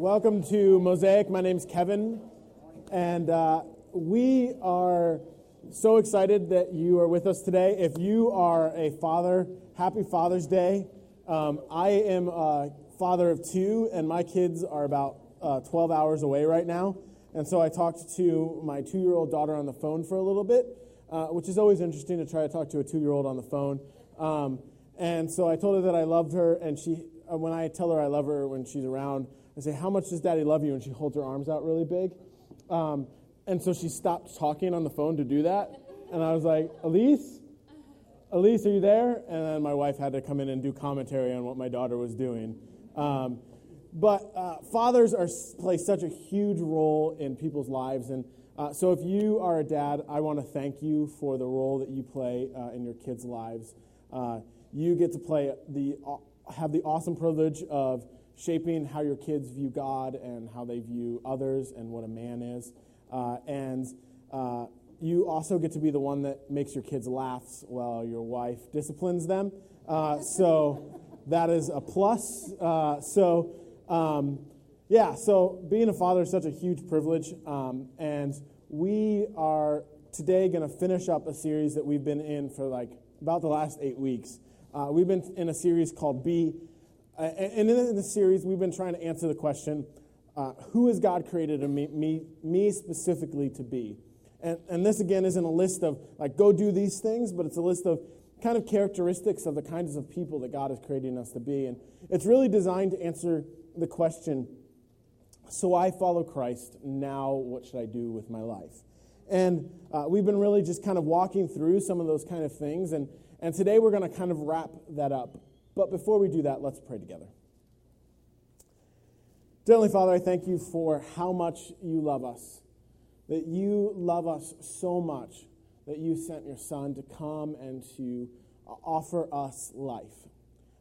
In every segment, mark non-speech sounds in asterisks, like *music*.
Welcome to Mosaic. My name's Kevin, and uh, we are so excited that you are with us today. If you are a father, happy Father's Day. Um, I am a father of two, and my kids are about uh, 12 hours away right now. And so I talked to my two year old daughter on the phone for a little bit, uh, which is always interesting to try to talk to a two year old on the phone. Um, and so I told her that I loved her, and she, uh, when I tell her I love her when she's around, I say, How much does daddy love you? And she holds her arms out really big. Um, and so she stopped talking on the phone to do that. And I was like, Elise? Elise, are you there? And then my wife had to come in and do commentary on what my daughter was doing. Um, but uh, fathers are, play such a huge role in people's lives. And uh, so if you are a dad, I want to thank you for the role that you play uh, in your kids' lives. Uh, you get to play the, uh, have the awesome privilege of shaping how your kids view God and how they view others and what a man is. Uh, and uh, you also get to be the one that makes your kids laugh while your wife disciplines them. Uh, so that is a plus. Uh, so, um, yeah, so being a father is such a huge privilege. Um, and we are today going to finish up a series that we've been in for like about the last eight weeks. Uh, we've been in a series called Be uh, and in the series, we've been trying to answer the question uh, who has God created me, me, me specifically to be? And, and this, again, isn't a list of, like, go do these things, but it's a list of kind of characteristics of the kinds of people that God is creating us to be. And it's really designed to answer the question so I follow Christ, now what should I do with my life? And uh, we've been really just kind of walking through some of those kind of things. And, and today we're going to kind of wrap that up. But before we do that, let's pray together. Dearly Father, I thank you for how much you love us, that you love us so much that you sent your Son to come and to uh, offer us life.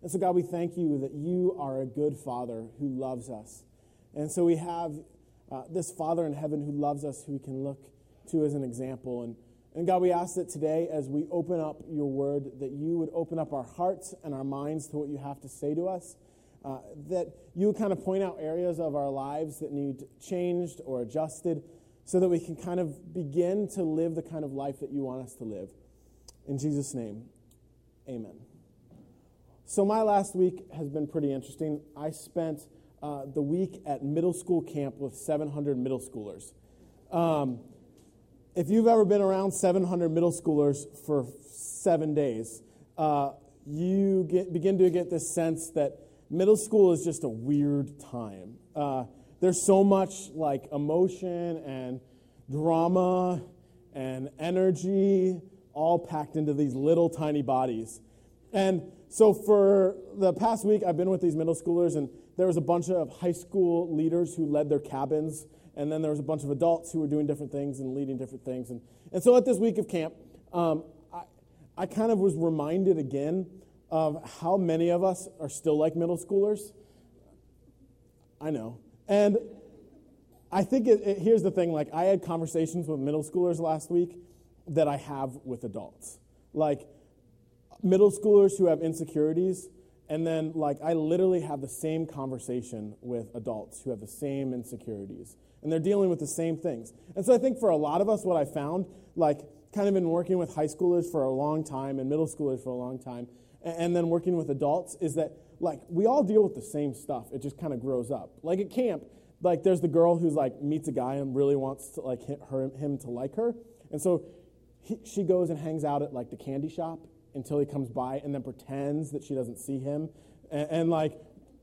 And so, God, we thank you that you are a good Father who loves us. And so we have uh, this Father in heaven who loves us, who we can look to as an example. And and God, we ask that today, as we open up your word, that you would open up our hearts and our minds to what you have to say to us. Uh, that you would kind of point out areas of our lives that need changed or adjusted so that we can kind of begin to live the kind of life that you want us to live. In Jesus' name, amen. So, my last week has been pretty interesting. I spent uh, the week at middle school camp with 700 middle schoolers. Um, if you've ever been around 700 middle schoolers for seven days, uh, you get, begin to get this sense that middle school is just a weird time. Uh, there's so much like emotion and drama and energy all packed into these little tiny bodies. And so for the past week, I've been with these middle schoolers, and there was a bunch of high school leaders who led their cabins and then there was a bunch of adults who were doing different things and leading different things. And, and so at this week of camp, um, I, I kind of was reminded again of how many of us are still like middle schoolers. I know. And I think it, it, here's the thing like, I had conversations with middle schoolers last week that I have with adults. Like, middle schoolers who have insecurities and then like i literally have the same conversation with adults who have the same insecurities and they're dealing with the same things. And so I think for a lot of us, what I found, like kind of been working with high schoolers for a long time and middle schoolers for a long time, and then working with adults, is that like we all deal with the same stuff. It just kind of grows up. Like at camp, like there's the girl who's like meets a guy and really wants to like her, him to like her, and so he, she goes and hangs out at like the candy shop until he comes by and then pretends that she doesn't see him and, and like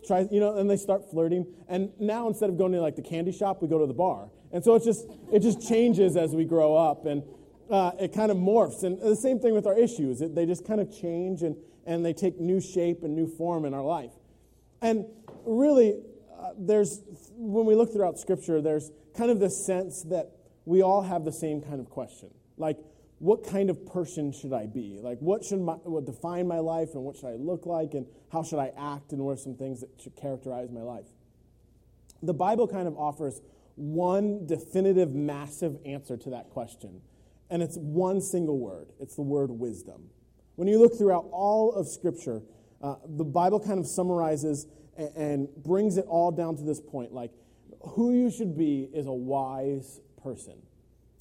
tries, you know, and they start flirting. And now instead of going to like the candy shop, we go to the bar. And so it's just, it just changes as we grow up and uh, it kind of morphs. And the same thing with our issues. It, they just kind of change and, and they take new shape and new form in our life. And really, uh, there's, when we look throughout Scripture, there's kind of this sense that we all have the same kind of question. Like, what kind of person should I be? Like, what should my, what define my life and what should I look like and how should I act and what are some things that should characterize my life? The Bible kind of offers one definitive, massive answer to that question, and it's one single word it's the word wisdom. When you look throughout all of Scripture, uh, the Bible kind of summarizes and, and brings it all down to this point like, who you should be is a wise person.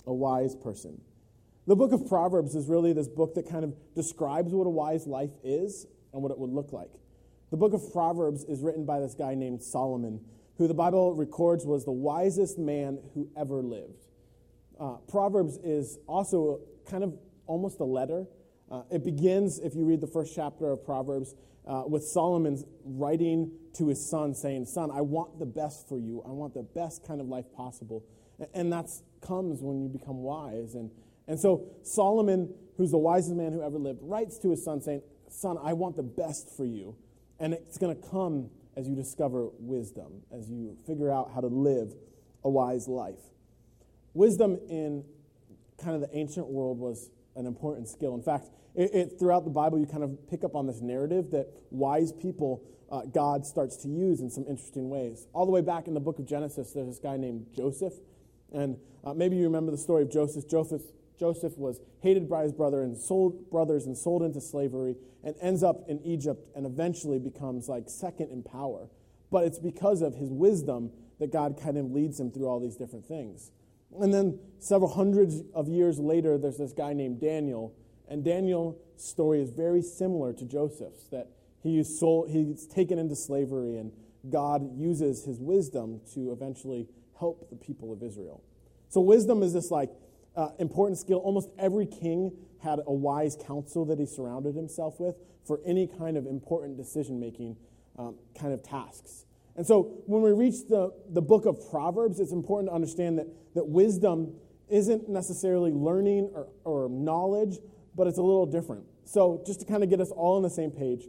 A wise person. The book of Proverbs is really this book that kind of describes what a wise life is and what it would look like. The book of Proverbs is written by this guy named Solomon, who the Bible records was the wisest man who ever lived. Uh, Proverbs is also kind of almost a letter. Uh, it begins, if you read the first chapter of Proverbs, uh, with Solomon's writing to his son, saying, Son, I want the best for you. I want the best kind of life possible. And that comes when you become wise. And, and so Solomon, who's the wisest man who ever lived, writes to his son, saying, Son, I want the best for you. And it's going to come as you discover wisdom, as you figure out how to live a wise life. Wisdom in kind of the ancient world was an important skill. In fact, it, it, throughout the Bible, you kind of pick up on this narrative that wise people uh, God starts to use in some interesting ways. All the way back in the book of Genesis, there's this guy named Joseph. And uh, maybe you remember the story of Joseph. Joseph. Joseph was hated by his brother and sold brothers and sold into slavery and ends up in Egypt and eventually becomes like second in power. But it's because of his wisdom that God kind of leads him through all these different things. And then several hundreds of years later, there's this guy named Daniel and Daniel's story is very similar to Joseph's, that he is sold, he's taken into slavery, and God uses his wisdom to eventually help the people of Israel. So, wisdom is this like uh, important skill. Almost every king had a wise counsel that he surrounded himself with for any kind of important decision making um, kind of tasks. And so, when we reach the, the book of Proverbs, it's important to understand that, that wisdom isn't necessarily learning or, or knowledge, but it's a little different. So, just to kind of get us all on the same page,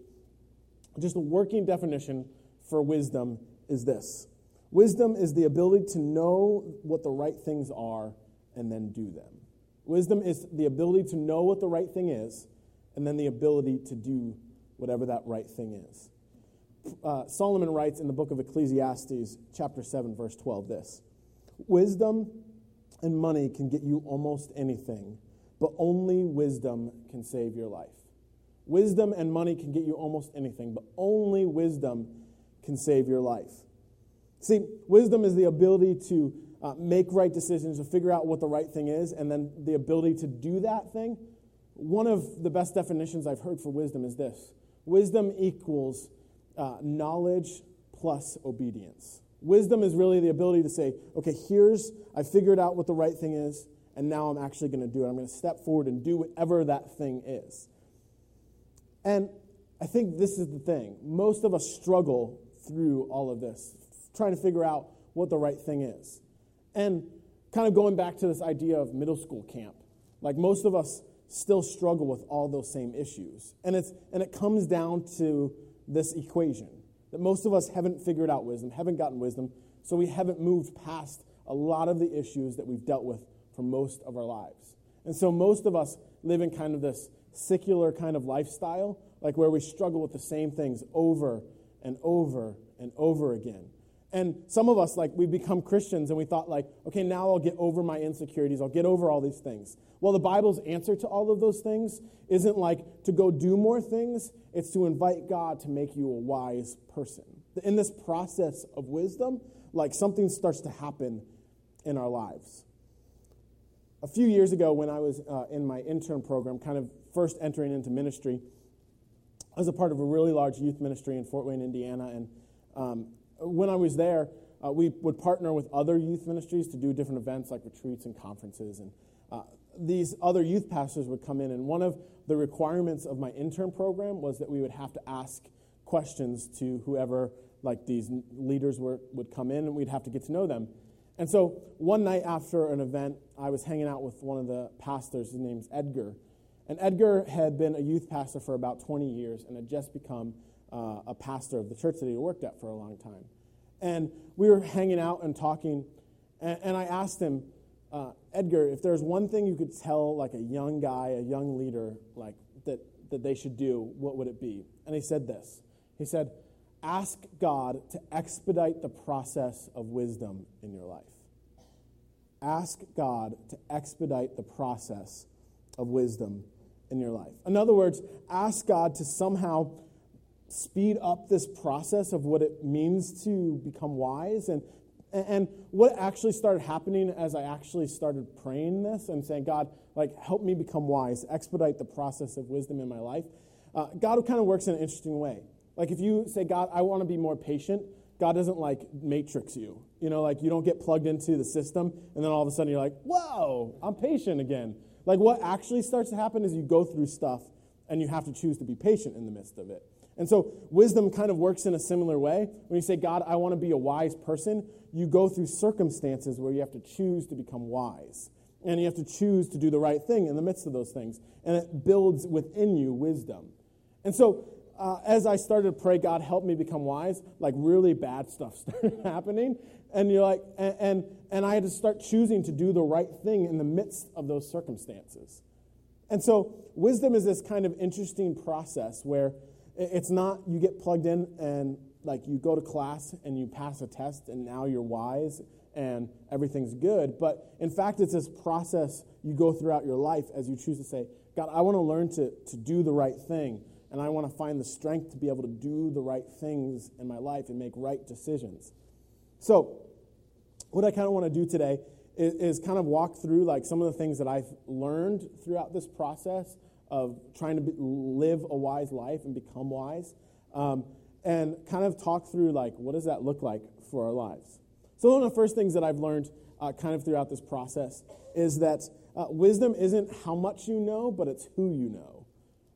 just a working definition for wisdom is this Wisdom is the ability to know what the right things are and then do them. Wisdom is the ability to know what the right thing is and then the ability to do whatever that right thing is. Uh, Solomon writes in the book of Ecclesiastes, chapter 7, verse 12, this Wisdom and money can get you almost anything but only wisdom can save your life. Wisdom and money can get you almost anything, but only wisdom can save your life. See, wisdom is the ability to uh, make right decisions, to figure out what the right thing is, and then the ability to do that thing. One of the best definitions I've heard for wisdom is this wisdom equals uh, knowledge plus obedience. Wisdom is really the ability to say, okay, here's, I figured out what the right thing is and now I'm actually going to do it. I'm going to step forward and do whatever that thing is. And I think this is the thing. Most of us struggle through all of this, trying to figure out what the right thing is. And kind of going back to this idea of middle school camp, like most of us still struggle with all those same issues. And, it's, and it comes down to this equation that most of us haven't figured out wisdom, haven't gotten wisdom, so we haven't moved past a lot of the issues that we've dealt with for most of our lives. And so most of us live in kind of this secular kind of lifestyle, like where we struggle with the same things over and over and over again. And some of us, like, we become Christians and we thought, like, okay, now I'll get over my insecurities. I'll get over all these things. Well, the Bible's answer to all of those things isn't like to go do more things, it's to invite God to make you a wise person. In this process of wisdom, like, something starts to happen in our lives a few years ago, when I was uh, in my intern program, kind of first entering into ministry, I was a part of a really large youth ministry in Fort Wayne, Indiana. And um, when I was there, uh, we would partner with other youth ministries to do different events like retreats and conferences. And uh, these other youth pastors would come in, and one of the requirements of my intern program was that we would have to ask questions to whoever, like these leaders were, would come in, and we'd have to get to know them. And so one night after an event, I was hanging out with one of the pastors. His name's Edgar. And Edgar had been a youth pastor for about 20 years and had just become uh, a pastor of the church that he worked at for a long time. And we were hanging out and talking, and, and I asked him, uh, Edgar, if there's one thing you could tell like a young guy, a young leader, like that, that they should do, what would it be? And he said this. He said, ask God to expedite the process of wisdom in your life. Ask God to expedite the process of wisdom in your life. In other words, ask God to somehow speed up this process of what it means to become wise and and what actually started happening as I actually started praying this and saying, God, like, help me become wise, expedite the process of wisdom in my life. Uh, God kind of works in an interesting way. Like, if you say, God, I want to be more patient, God doesn't like matrix you. You know, like you don't get plugged into the system and then all of a sudden you're like, whoa, I'm patient again. Like, what actually starts to happen is you go through stuff and you have to choose to be patient in the midst of it. And so wisdom kind of works in a similar way. When you say, God, I want to be a wise person, you go through circumstances where you have to choose to become wise. And you have to choose to do the right thing in the midst of those things. And it builds within you wisdom. And so uh, as I started to pray, God, help me become wise, like really bad stuff *laughs* started happening. And you're like, and, and, and I had to start choosing to do the right thing in the midst of those circumstances. And so wisdom is this kind of interesting process where it's not you get plugged in and like you go to class and you pass a test and now you're wise and everything's good. But in fact, it's this process you go throughout your life as you choose to say, God, I want to learn to, to do the right thing. And I want to find the strength to be able to do the right things in my life and make right decisions. So, what I kind of want to do today is, is kind of walk through like some of the things that I've learned throughout this process of trying to be, live a wise life and become wise, um, and kind of talk through like what does that look like for our lives. So one of the first things that I've learned uh, kind of throughout this process is that uh, wisdom isn't how much you know, but it's who you know.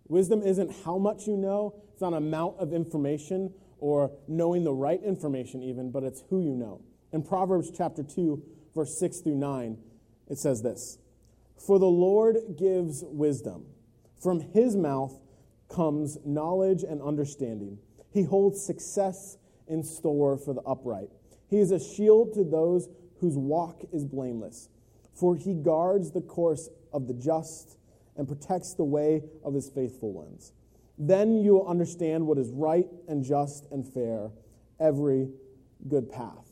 Wisdom isn't how much you know; it's not amount of information or knowing the right information even, but it's who you know. In Proverbs chapter two, verse six through nine, it says this: "For the Lord gives wisdom." From his mouth comes knowledge and understanding. He holds success in store for the upright. He is a shield to those whose walk is blameless, for he guards the course of the just and protects the way of his faithful ones. Then you will understand what is right and just and fair, every good path.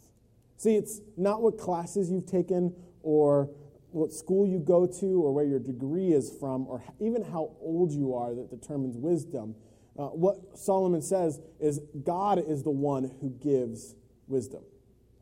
See, it's not what classes you've taken or what school you go to or where your degree is from or even how old you are that determines wisdom. Uh, what Solomon says is God is the one who gives wisdom.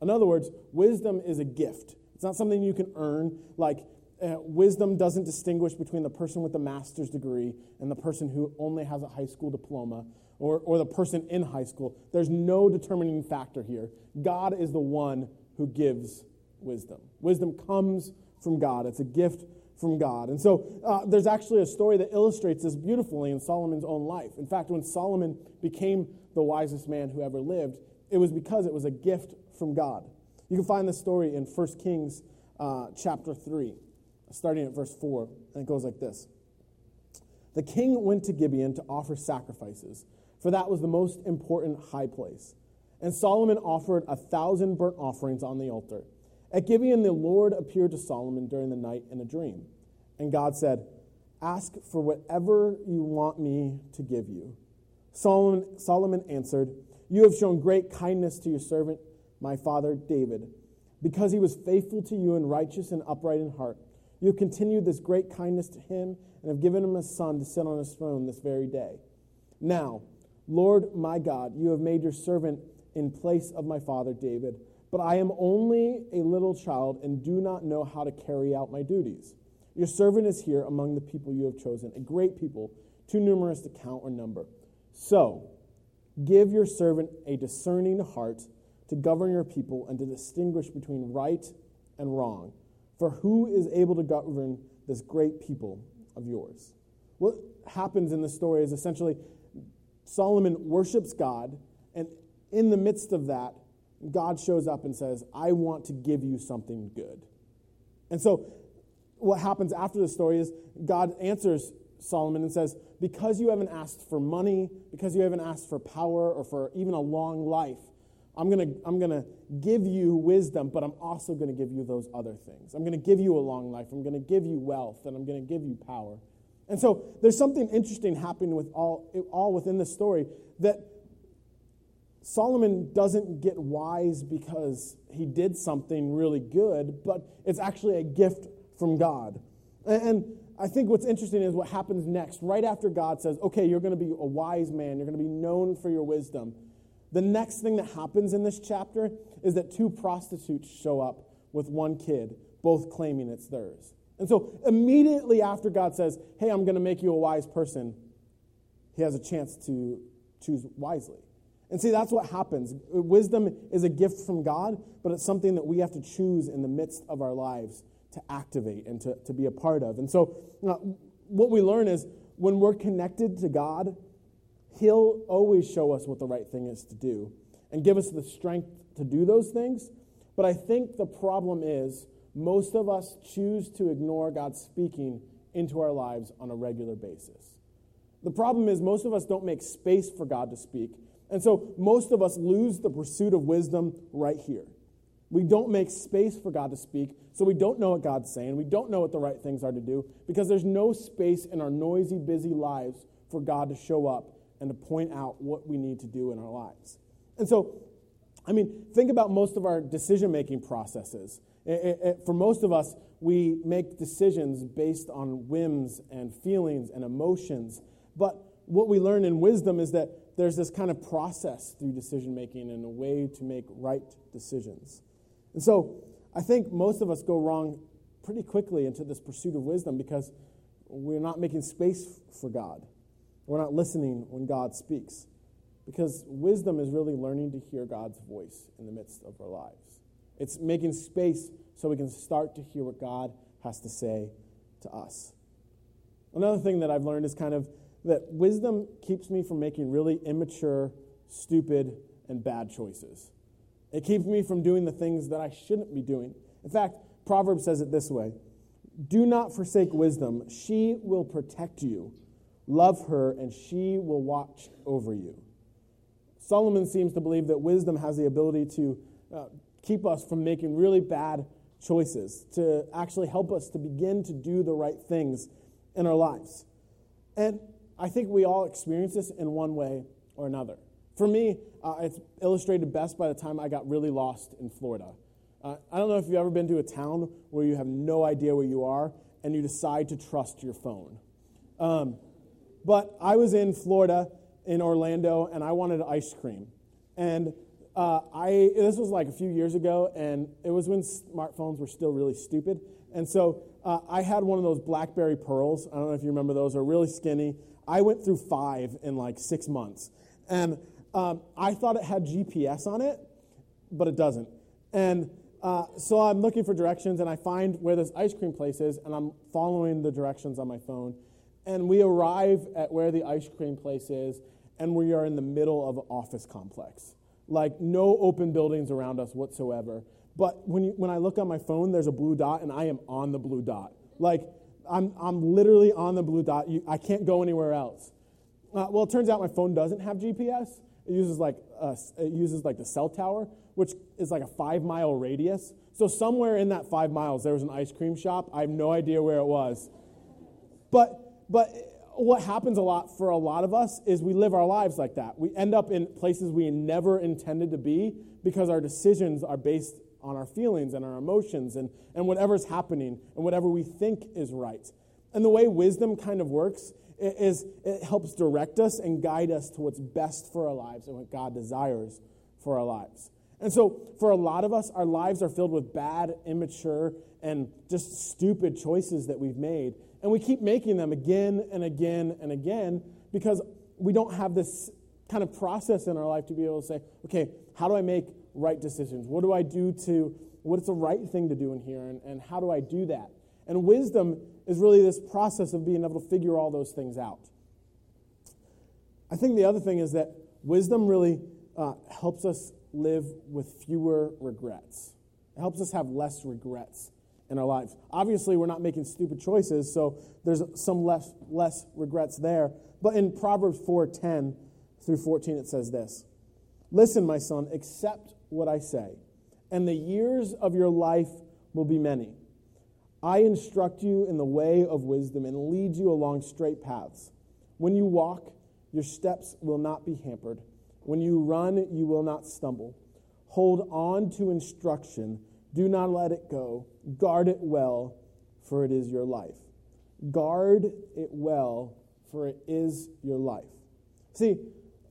In other words, wisdom is a gift. It's not something you can earn. Like, uh, wisdom doesn't distinguish between the person with a master's degree and the person who only has a high school diploma or, or the person in high school. There's no determining factor here. God is the one who gives wisdom. Wisdom comes from God. It's a gift from God. And so uh, there's actually a story that illustrates this beautifully in Solomon's own life. In fact, when Solomon became the wisest man who ever lived, it was because it was a gift from God. You can find this story in 1 Kings uh, chapter 3, starting at verse 4, and it goes like this The king went to Gibeon to offer sacrifices, for that was the most important high place. And Solomon offered a thousand burnt offerings on the altar. At Gibeon, the Lord appeared to Solomon during the night in a dream. And God said, Ask for whatever you want me to give you. Solomon, Solomon answered, You have shown great kindness to your servant, my father David, because he was faithful to you and righteous and upright in heart. You have continued this great kindness to him and have given him a son to sit on his throne this very day. Now, Lord my God, you have made your servant in place of my father David but I am only a little child and do not know how to carry out my duties. Your servant is here among the people you have chosen, a great people, too numerous to count or number. So, give your servant a discerning heart to govern your people and to distinguish between right and wrong. For who is able to govern this great people of yours? What happens in the story is essentially Solomon worships God, and in the midst of that, God shows up and says, I want to give you something good. And so, what happens after the story is God answers Solomon and says, Because you haven't asked for money, because you haven't asked for power or for even a long life, I'm going to I'm going to give you wisdom, but I'm also going to give you those other things. I'm going to give you a long life. I'm going to give you wealth, and I'm going to give you power. And so there's something interesting happening with all, all within the story that Solomon doesn't get wise because he did something really good, but it's actually a gift from God. And I think what's interesting is what happens next. Right after God says, okay, you're going to be a wise man, you're going to be known for your wisdom. The next thing that happens in this chapter is that two prostitutes show up with one kid, both claiming it's theirs. And so immediately after God says, hey, I'm going to make you a wise person, he has a chance to choose wisely. And see, that's what happens. Wisdom is a gift from God, but it's something that we have to choose in the midst of our lives to activate and to, to be a part of. And so, uh, what we learn is when we're connected to God, He'll always show us what the right thing is to do and give us the strength to do those things. But I think the problem is most of us choose to ignore God speaking into our lives on a regular basis. The problem is most of us don't make space for God to speak. And so most of us lose the pursuit of wisdom right here. We don't make space for God to speak, so we don't know what God's saying. We don't know what the right things are to do because there's no space in our noisy, busy lives for God to show up and to point out what we need to do in our lives. And so, I mean, think about most of our decision making processes. It, it, for most of us, we make decisions based on whims and feelings and emotions. But what we learn in wisdom is that there's this kind of process through decision making and a way to make right decisions. And so I think most of us go wrong pretty quickly into this pursuit of wisdom because we're not making space for God. We're not listening when God speaks. Because wisdom is really learning to hear God's voice in the midst of our lives. It's making space so we can start to hear what God has to say to us. Another thing that I've learned is kind of that wisdom keeps me from making really immature, stupid, and bad choices. It keeps me from doing the things that I shouldn't be doing. In fact, Proverbs says it this way Do not forsake wisdom, she will protect you. Love her, and she will watch over you. Solomon seems to believe that wisdom has the ability to uh, keep us from making really bad choices, to actually help us to begin to do the right things in our lives. And I think we all experience this in one way or another. For me, uh, it's illustrated best by the time I got really lost in Florida. Uh, I don't know if you've ever been to a town where you have no idea where you are and you decide to trust your phone. Um, but I was in Florida, in Orlando, and I wanted ice cream. And uh, I, this was like a few years ago, and it was when smartphones were still really stupid. And so uh, I had one of those Blackberry Pearls. I don't know if you remember those. They're really skinny. I went through five in like six months. And um, I thought it had GPS on it, but it doesn't. And uh, so I'm looking for directions, and I find where this ice cream place is, and I'm following the directions on my phone. And we arrive at where the ice cream place is, and we are in the middle of an office complex. Like, no open buildings around us whatsoever. But when, you, when I look on my phone, there's a blue dot, and I am on the blue dot. Like, I'm, I'm literally on the blue dot. You, I can't go anywhere else. Uh, well, it turns out my phone doesn't have GPS. It uses like a, it uses like the cell tower, which is like a five mile radius. So somewhere in that five miles, there was an ice cream shop. I have no idea where it was. But but what happens a lot for a lot of us is we live our lives like that. We end up in places we never intended to be because our decisions are based on our feelings and our emotions and, and whatever's happening and whatever we think is right. And the way wisdom kind of works is it helps direct us and guide us to what's best for our lives and what God desires for our lives. And so, for a lot of us, our lives are filled with bad, immature, and just stupid choices that we've made. And we keep making them again and again and again because we don't have this kind of process in our life to be able to say, okay, how do I make right decisions? What do I do to, what's the right thing to do in here? And, and how do I do that? And wisdom is really this process of being able to figure all those things out. I think the other thing is that wisdom really uh, helps us live with fewer regrets. It helps us have less regrets in our lives. Obviously, we're not making stupid choices, so there's some less, less regrets there. But in Proverbs 4:10 through 14, it says this Listen, my son, accept what I say, and the years of your life will be many. I instruct you in the way of wisdom and lead you along straight paths. When you walk, your steps will not be hampered. When you run, you will not stumble. Hold on to instruction. Do not let it go. Guard it well, for it is your life. Guard it well, for it is your life. See,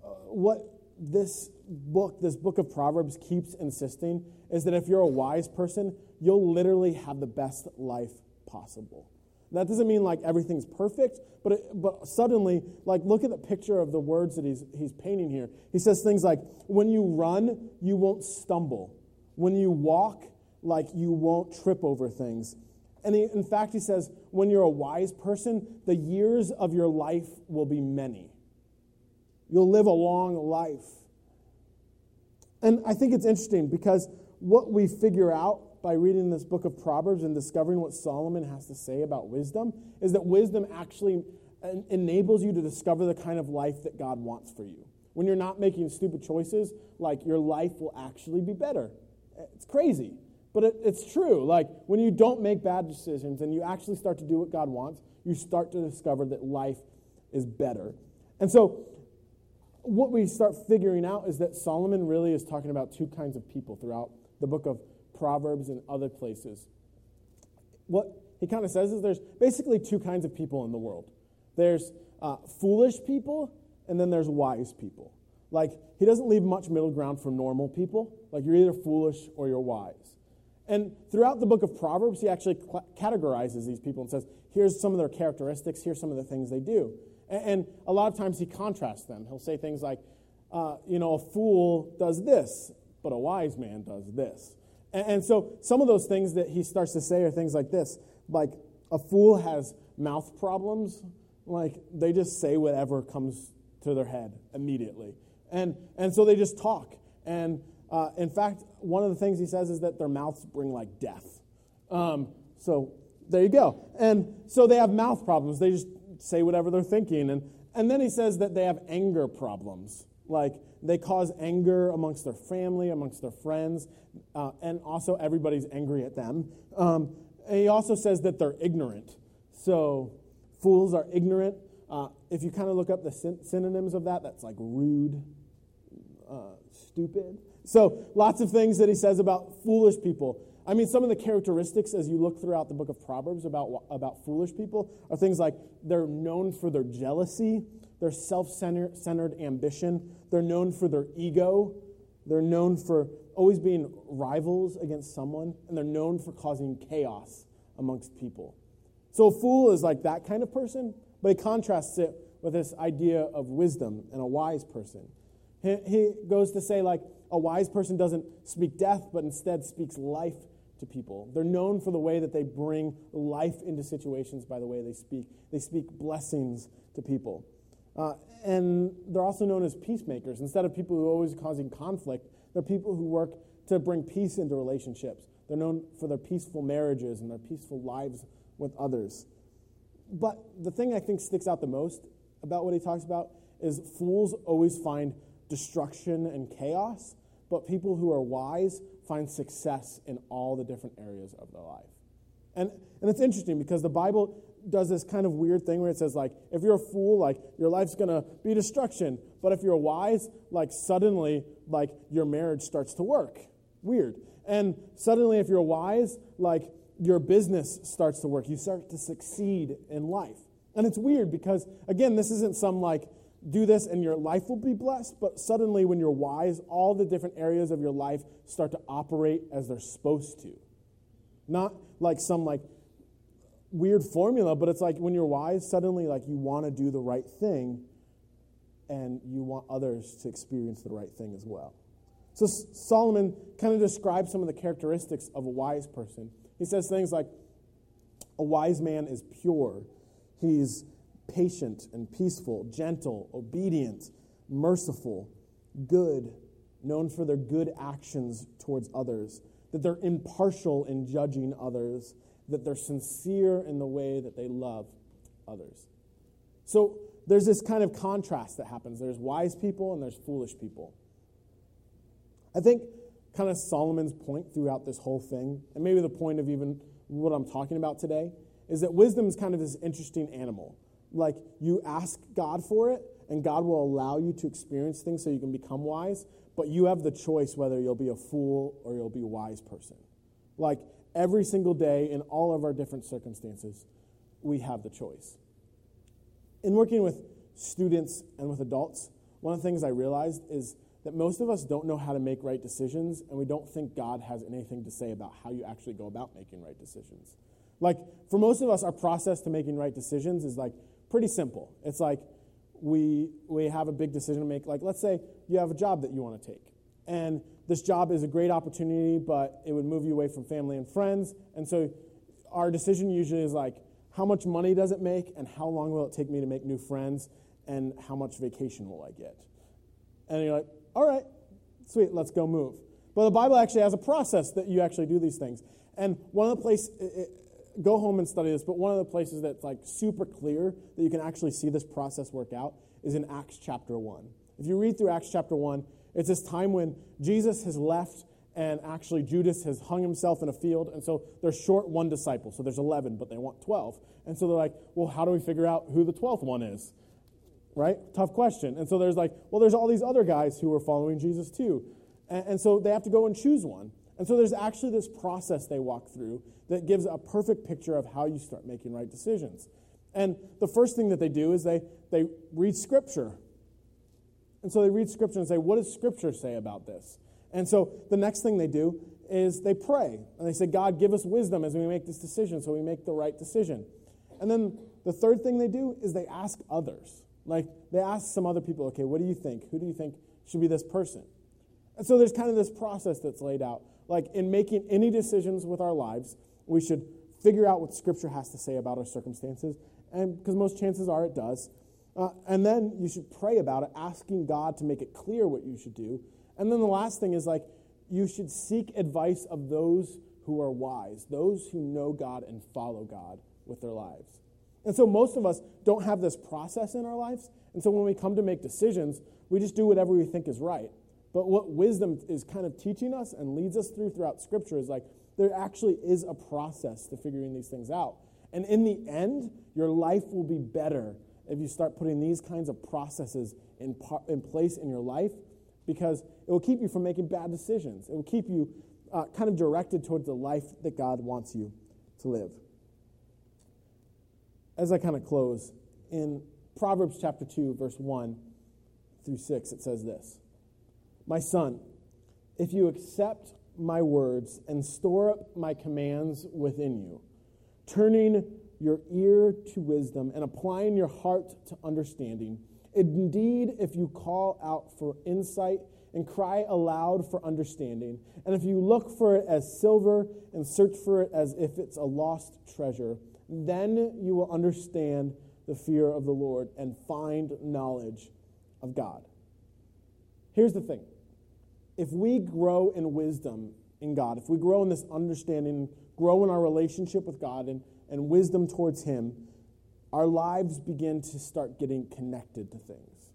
uh, what this book, this book of Proverbs, keeps insisting is that if you're a wise person, you'll literally have the best life possible. That doesn't mean like everything's perfect, but, it, but suddenly, like, look at the picture of the words that he's, he's painting here. He says things like, when you run, you won't stumble. When you walk, like, you won't trip over things. And he, in fact, he says, when you're a wise person, the years of your life will be many. You'll live a long life. And I think it's interesting because what we figure out by reading this book of Proverbs and discovering what Solomon has to say about wisdom is that wisdom actually enables you to discover the kind of life that God wants for you. When you're not making stupid choices, like your life will actually be better. It's crazy, but it, it's true. Like when you don't make bad decisions and you actually start to do what God wants, you start to discover that life is better. And so, what we start figuring out is that Solomon really is talking about two kinds of people throughout the book of Proverbs and other places. What he kind of says is there's basically two kinds of people in the world there's uh, foolish people, and then there's wise people. Like, he doesn't leave much middle ground for normal people. Like, you're either foolish or you're wise. And throughout the book of Proverbs, he actually categorizes these people and says, here's some of their characteristics, here's some of the things they do. And, a lot of times he contrasts them. He'll say things like, uh, you know, a fool does this, but a wise man does this. And, and so some of those things that he starts to say are things like this like, a fool has mouth problems. Like, they just say whatever comes to their head immediately. And, and so they just talk. And uh, in fact, one of the things he says is that their mouths bring like death. Um, so there you go. And so they have mouth problems. They just say whatever they're thinking. And, and then he says that they have anger problems. Like they cause anger amongst their family, amongst their friends, uh, and also everybody's angry at them. Um, he also says that they're ignorant. So fools are ignorant. Uh, if you kind of look up the syn- synonyms of that, that's like rude, uh, stupid. So lots of things that he says about foolish people. I mean, some of the characteristics as you look throughout the book of Proverbs about, about foolish people are things like they're known for their jealousy, their self centered ambition, they're known for their ego, they're known for always being rivals against someone, and they're known for causing chaos amongst people. So a fool is like that kind of person, but he contrasts it with this idea of wisdom and a wise person. He, he goes to say, like, a wise person doesn't speak death, but instead speaks life to people. They're known for the way that they bring life into situations by the way they speak. They speak blessings to people. Uh, and they're also known as peacemakers. Instead of people who are always causing conflict, they're people who work to bring peace into relationships. They're known for their peaceful marriages and their peaceful lives with others. But the thing I think sticks out the most about what he talks about is fools always find destruction and chaos, but people who are wise find success in all the different areas of their life. And, and it's interesting because the Bible does this kind of weird thing where it says, like, if you're a fool, like, your life's gonna be destruction. But if you're wise, like, suddenly, like, your marriage starts to work. Weird. And suddenly, if you're wise, like, your business starts to work. You start to succeed in life. And it's weird because, again, this isn't some, like, do this and your life will be blessed. But suddenly, when you're wise, all the different areas of your life start to operate as they're supposed to. Not like some like weird formula, but it's like when you're wise, suddenly like you want to do the right thing and you want others to experience the right thing as well. So Solomon kind of describes some of the characteristics of a wise person. He says things like a wise man is pure. He's patient and peaceful, gentle, obedient, merciful, good, known for their good actions towards others, that they're impartial in judging others, that they're sincere in the way that they love others. So there's this kind of contrast that happens. There's wise people and there's foolish people. I think kind of Solomon's point throughout this whole thing, and maybe the point of even what I'm talking about today, is that wisdom is kind of this interesting animal like you ask God for it, and God will allow you to experience things so you can become wise, but you have the choice whether you'll be a fool or you'll be a wise person. Like every single day in all of our different circumstances, we have the choice. In working with students and with adults, one of the things I realized is that most of us don't know how to make right decisions, and we don't think God has anything to say about how you actually go about making right decisions. Like, for most of us, our process to making right decisions is like pretty simple. It's like we, we have a big decision to make. Like, let's say you have a job that you want to take, and this job is a great opportunity, but it would move you away from family and friends. And so, our decision usually is like, how much money does it make, and how long will it take me to make new friends, and how much vacation will I get? And you're like, all right, sweet, let's go move. But the Bible actually has a process that you actually do these things. And one of the places, go home and study this, but one of the places that's like super clear that you can actually see this process work out is in Acts chapter 1. If you read through Acts chapter 1, it's this time when Jesus has left and actually Judas has hung himself in a field. And so they're short one disciple. So there's 11, but they want 12. And so they're like, well, how do we figure out who the 12th one is? right? Tough question. And so there's like, well, there's all these other guys who are following Jesus too. And, and, so they have to go and choose one. And so there's actually this process they walk through that gives a perfect picture of how you start making right decisions. And the first thing that they do is they, they read Scripture. And so they read Scripture and say, what does Scripture say about this? And so the next thing they do is they pray. And they say, God, give us wisdom as we make this decision so we make the right decision. And then the third thing they do is they ask others. Like they ask some other people, okay, what do you think? Who do you think should be this person? And so there's kind of this process that's laid out. Like in making any decisions with our lives, we should figure out what Scripture has to say about our circumstances, and because most chances are it does. Uh, and then you should pray about it, asking God to make it clear what you should do. And then the last thing is like you should seek advice of those who are wise, those who know God and follow God with their lives. And so most of us don't have this process in our lives. And so when we come to make decisions, we just do whatever we think is right. But what wisdom is kind of teaching us and leads us through throughout Scripture is like there actually is a process to figuring these things out. And in the end, your life will be better if you start putting these kinds of processes in, in place in your life because it will keep you from making bad decisions. It will keep you uh, kind of directed towards the life that God wants you to live as I kind of close, in Proverbs chapter 2, verse 1 through 6, it says this My son, if you accept my words and store up my commands within you, turning your ear to wisdom and applying your heart to understanding, indeed, if you call out for insight and cry aloud for understanding, and if you look for it as silver and search for it as if it's a lost treasure, then you will understand the fear of the Lord and find knowledge of God. Here's the thing if we grow in wisdom in God, if we grow in this understanding, grow in our relationship with God and, and wisdom towards Him, our lives begin to start getting connected to things.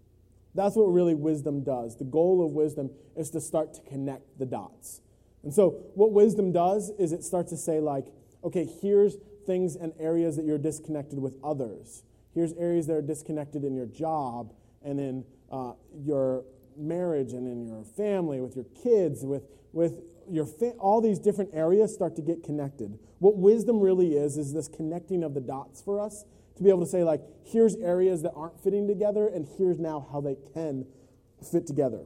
That's what really wisdom does. The goal of wisdom is to start to connect the dots. And so, what wisdom does is it starts to say, like, okay, here's things and areas that you're disconnected with others. Here's areas that are disconnected in your job and in uh, your marriage and in your family, with your kids, with, with your fa- all these different areas start to get connected. What wisdom really is, is this connecting of the dots for us to be able to say, like, here's areas that aren't fitting together, and here's now how they can fit together.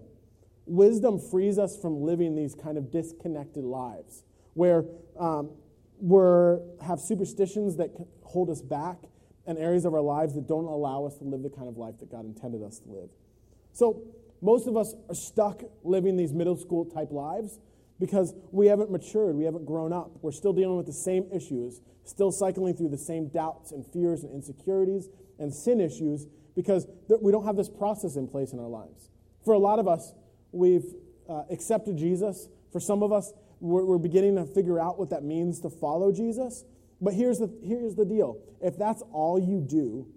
Wisdom frees us from living these kind of disconnected lives where um, we're, have superstitions that hold us back and areas of our lives that don't allow us to live the kind of life that God intended us to live. So, most of us are stuck living these middle school type lives because we haven't matured, we haven't grown up. We're still dealing with the same issues, still cycling through the same doubts and fears and insecurities and sin issues because we don't have this process in place in our lives. For a lot of us, we've uh, accepted Jesus. For some of us, we're, we're beginning to figure out what that means to follow Jesus. But here's the, here's the deal if that's all you do,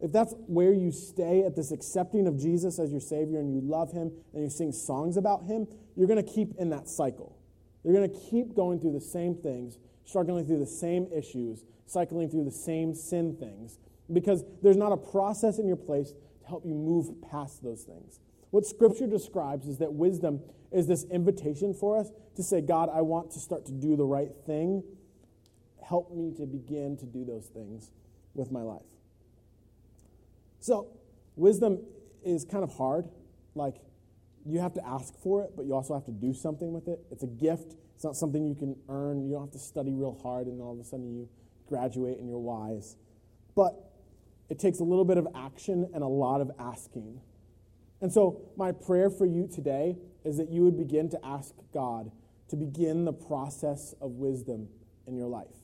if that's where you stay at this accepting of Jesus as your Savior and you love Him and you sing songs about Him, you're going to keep in that cycle. You're going to keep going through the same things, struggling through the same issues, cycling through the same sin things, because there's not a process in your place to help you move past those things. What Scripture describes is that wisdom is this invitation for us to say, God, I want to start to do the right thing. help me to begin to do those things with my life. So, wisdom is kind of hard. Like, you have to ask for it, but you also have to do something with it. It's a gift, it's not something you can earn. You don't have to study real hard and all of a sudden you graduate and you're wise. But it takes a little bit of action and a lot of asking. And so, my prayer for you today is that you would begin to ask God to begin the process of wisdom in your life.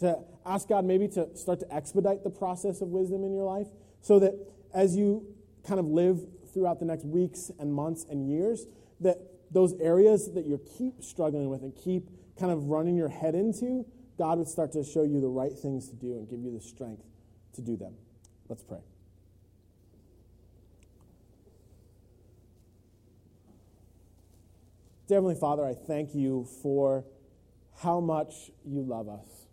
To ask God maybe to start to expedite the process of wisdom in your life so that as you kind of live throughout the next weeks and months and years, that those areas that you keep struggling with and keep kind of running your head into, God would start to show you the right things to do and give you the strength to do them. Let's pray. Dear Heavenly Father, I thank you for how much you love us.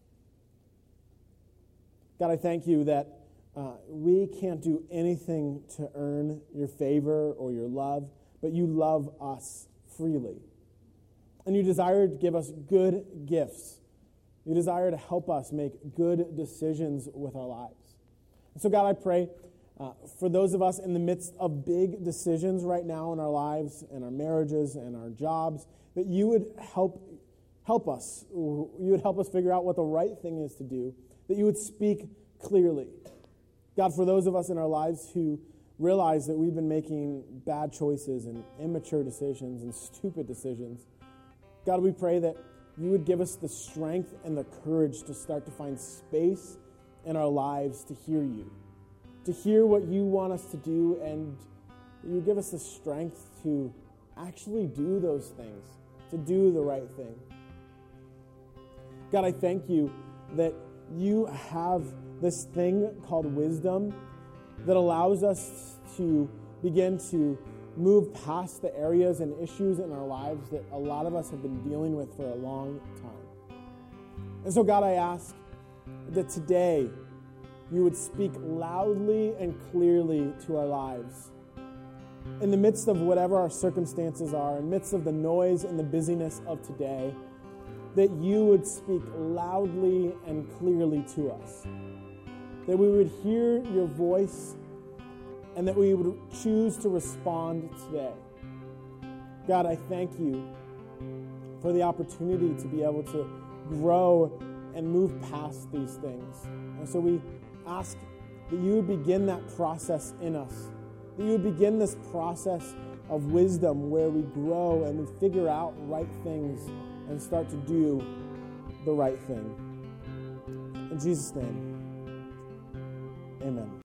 God, I thank you that uh, we can't do anything to earn your favor or your love, but you love us freely. And you desire to give us good gifts. You desire to help us make good decisions with our lives. And so, God, I pray uh, for those of us in the midst of big decisions right now in our lives and our marriages and our jobs, that you would help, help us. You would help us figure out what the right thing is to do, that you would speak clearly. God, for those of us in our lives who realize that we've been making bad choices and immature decisions and stupid decisions, God, we pray that you would give us the strength and the courage to start to find space in our lives to hear you, to hear what you want us to do, and you give us the strength to actually do those things, to do the right thing. God, I thank you that you have this thing called wisdom that allows us to begin to move past the areas and issues in our lives that a lot of us have been dealing with for a long time. And so, God, I ask that today you would speak loudly and clearly to our lives. In the midst of whatever our circumstances are, in the midst of the noise and the busyness of today, that you would speak loudly and clearly to us. That we would hear your voice and that we would choose to respond today. God, I thank you for the opportunity to be able to grow and move past these things. And so we ask that you would begin that process in us, that you would begin this process of wisdom where we grow and we figure out right things and start to do the right thing. In Jesus' name, amen.